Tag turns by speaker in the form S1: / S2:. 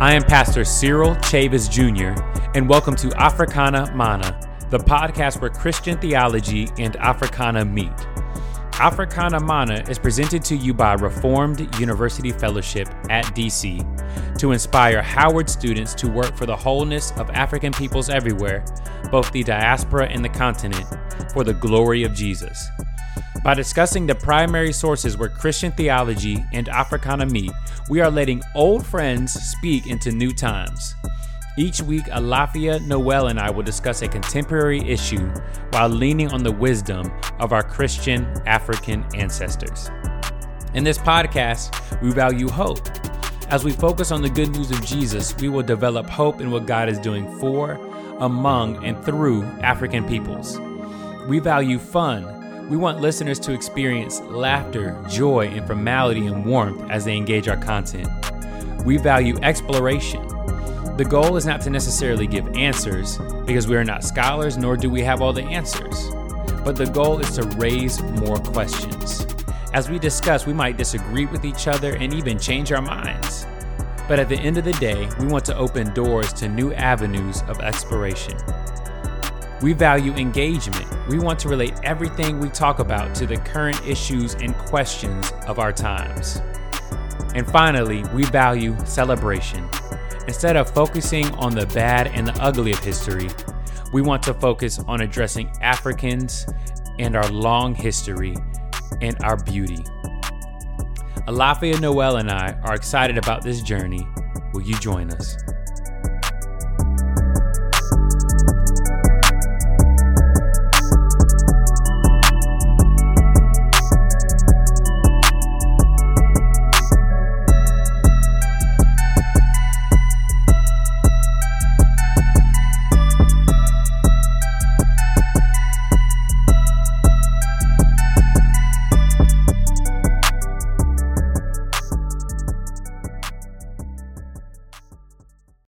S1: I am Pastor Cyril Chavis Jr., and welcome to Africana Mana, the podcast where Christian theology and Africana meet. Africana Mana is presented to you by Reformed University Fellowship at DC to inspire Howard students to work for the wholeness of African peoples everywhere, both the diaspora and the continent, for the glory of Jesus. By discussing the primary sources where Christian theology and Africana meet, we are letting old friends speak into new times. Each week, Alafia, Noel, and I will discuss a contemporary issue while leaning on the wisdom of our Christian African ancestors. In this podcast, we value hope. As we focus on the good news of Jesus, we will develop hope in what God is doing for, among, and through African peoples. We value fun. We want listeners to experience laughter, joy, informality, and warmth as they engage our content. We value exploration. The goal is not to necessarily give answers, because we are not scholars nor do we have all the answers. But the goal is to raise more questions. As we discuss, we might disagree with each other and even change our minds. But at the end of the day, we want to open doors to new avenues of exploration. We value engagement. We want to relate everything we talk about to the current issues and questions of our times. And finally, we value celebration. Instead of focusing on the bad and the ugly of history, we want to focus on addressing Africans and our long history and our beauty. Alafia Noel and I are excited about this journey. Will you join us?